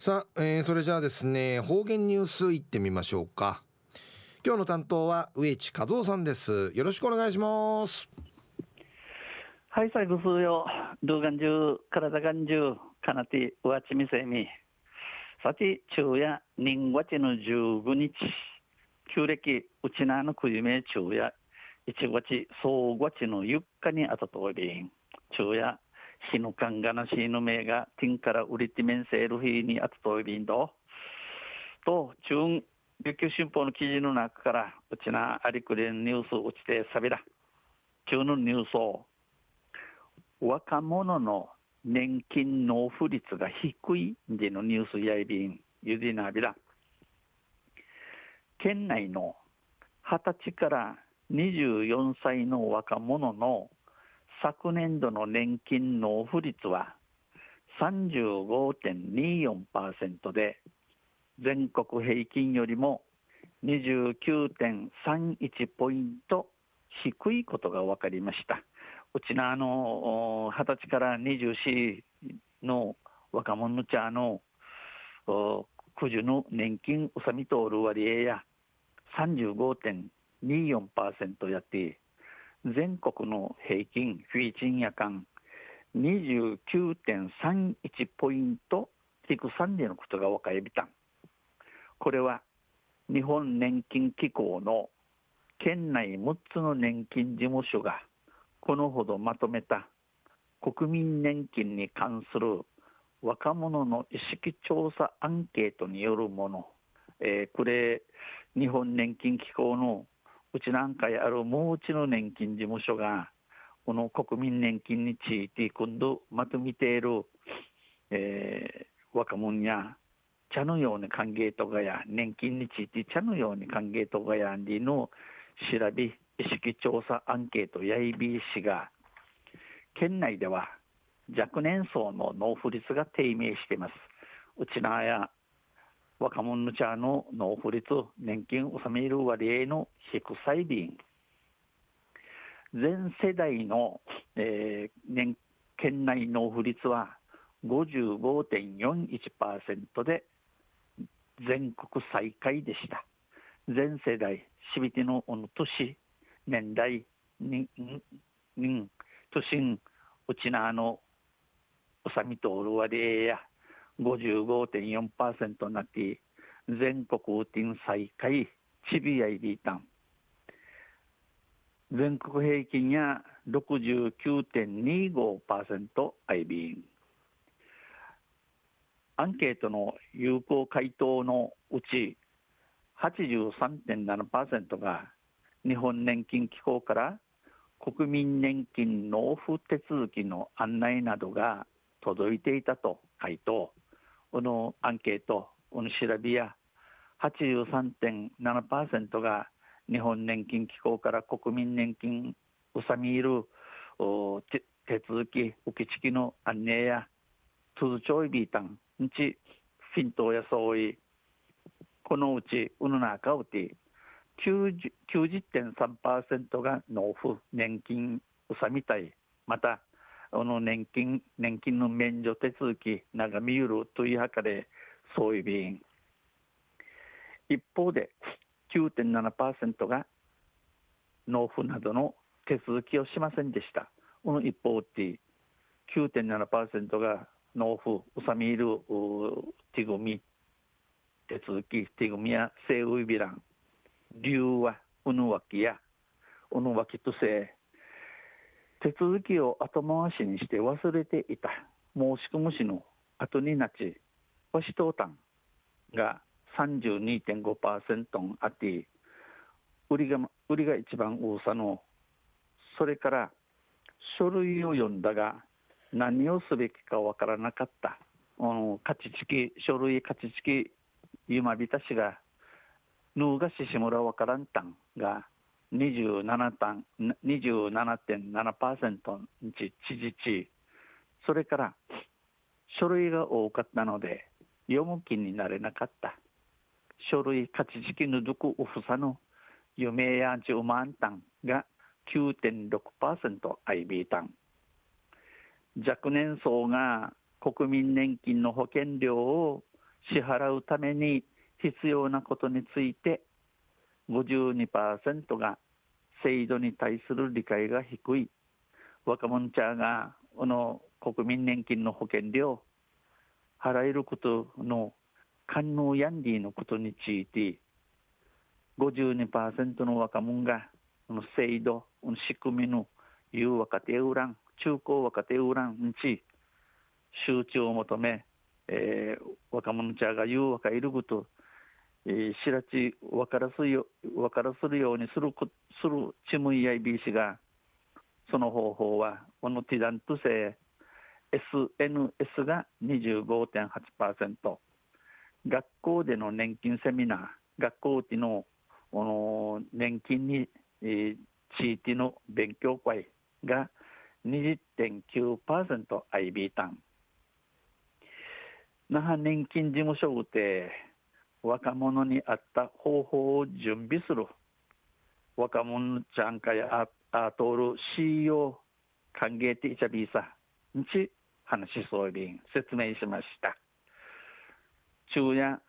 さあ、えー、それじゃあですね方言ニュースいってみましょうか。今日の担当は植地和夫さんです。よろしくお願いします。はい最後数よ動画中体がん中かなてうわちみせみ。さて昼夜人月の15日。旧暦うちなのくじめ昼夜。1月総月の4日にあたとおり昼夜日のかんがなしの名がティンから売りて面せる日にあたとおりんどと中琉球新報の記事の中からうちなありくれんニュースうちてさびら中のニュースを若者の年金納付率が低いでのニュースやいびんゆでなびら県内の20歳から24歳の若者の昨年度の年金納付率は35.24%で全国平均よりも29.31ポイント低いことが分かりました。うちのあの20歳から24の若者の茶の九十の年金うさみ通る割合や35.24%やって全国の平均フィーチン夜間29.31ポイント低さんでのことが分かりびたん。これは日本年金機構の県内6つの年金事務所がこのほどまとめた国民年金に関する若者の意識調査アンケートによるもの、えー、これ日本年金機構のうちなんかやるもううちの年金事務所がこの国民年金について今度まとめている、えー、若者や茶のように歓迎とかや年金について茶のように歓迎とかやんりの調べ意識調査アンケートやいびしが県内では若年層の納付率が低迷しています。うちなや若者の茶の納付率年金納める割合の低さい便全世代の、えー、年県内納付率は55.41%で全国最下位でした。全世代、しびてのおの年、年代、に、に、年、うちなの、うさみとおる割合や55.4%になって、全国天最下位、ちびやいびいたん。全国平均や69.25%アイビン。アンケートの有効回答のうち83.7%が日本年金機構から国民年金納付手続きの案内などが届いていたと回答のアンケートこの調べや83.7%が日本年金機構から国民年金うさみいる手続き受付の案内や通帳いびいたんうちフィントやそういこのうちうぬなかうて90.3%が納付年金うさみたい。またこの年金年金の免除手続き長見ゆるというはかれそういう便。一方で9.7%が納付などの手続きをしませんでした。この一方で9.7%が納付、うさみいる手組み、手続き、手組みや性ウイビラン、理由はうぬわきや、うぬわきとせ、手続きを後回しにして忘れていた。申し込むしの後になち、わしとうたんが32.5%あって、売りが、売りが一番多さの、それから書類を読んだが、何をすべきかわからなかった。勝ち付き、書類勝ち付き、ゆまびたしが、ぬうがししむらわからんたんが、27単、27.7%にち、ちじち、それから、書類が多かったので、読む気になれなかった。書類勝ち付きぬどくうふさの、夢やじゅうまんたんが9.6%アイビータン。若年層が国民年金の保険料を支払うために必要なことについて52%が制度に対する理解が低い。若者ちゃがこの国民年金の保険料払えることの官能ヤンディのことについて52%の若者がこの制度の仕組みの言う若手ウラン中高若手ウランにち周知を求め、えー、若者ちゃが言う若いることえー、しらち分からすよ分からするようにするするチムイヤイビー氏がその方法はこのティダント性 SNS が25.8%学校での年金セミナー学校でのこの年金に、えー、地域の勉強会が20.9% IB 単那覇年金事務所で若者に合った方法を準備する。若者ちゃんかやあとる CEO 歓迎ていちゃびさんち話しそうびん説明しました。昼夜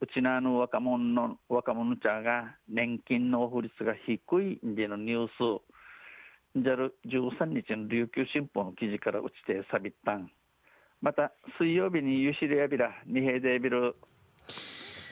うちなの若者の若者ちゃんが年金の法率が低いんでのニュースじゃる13日の琉球新報の記事からうちてさびったん。また水曜日にユシレヤビラ二平デビル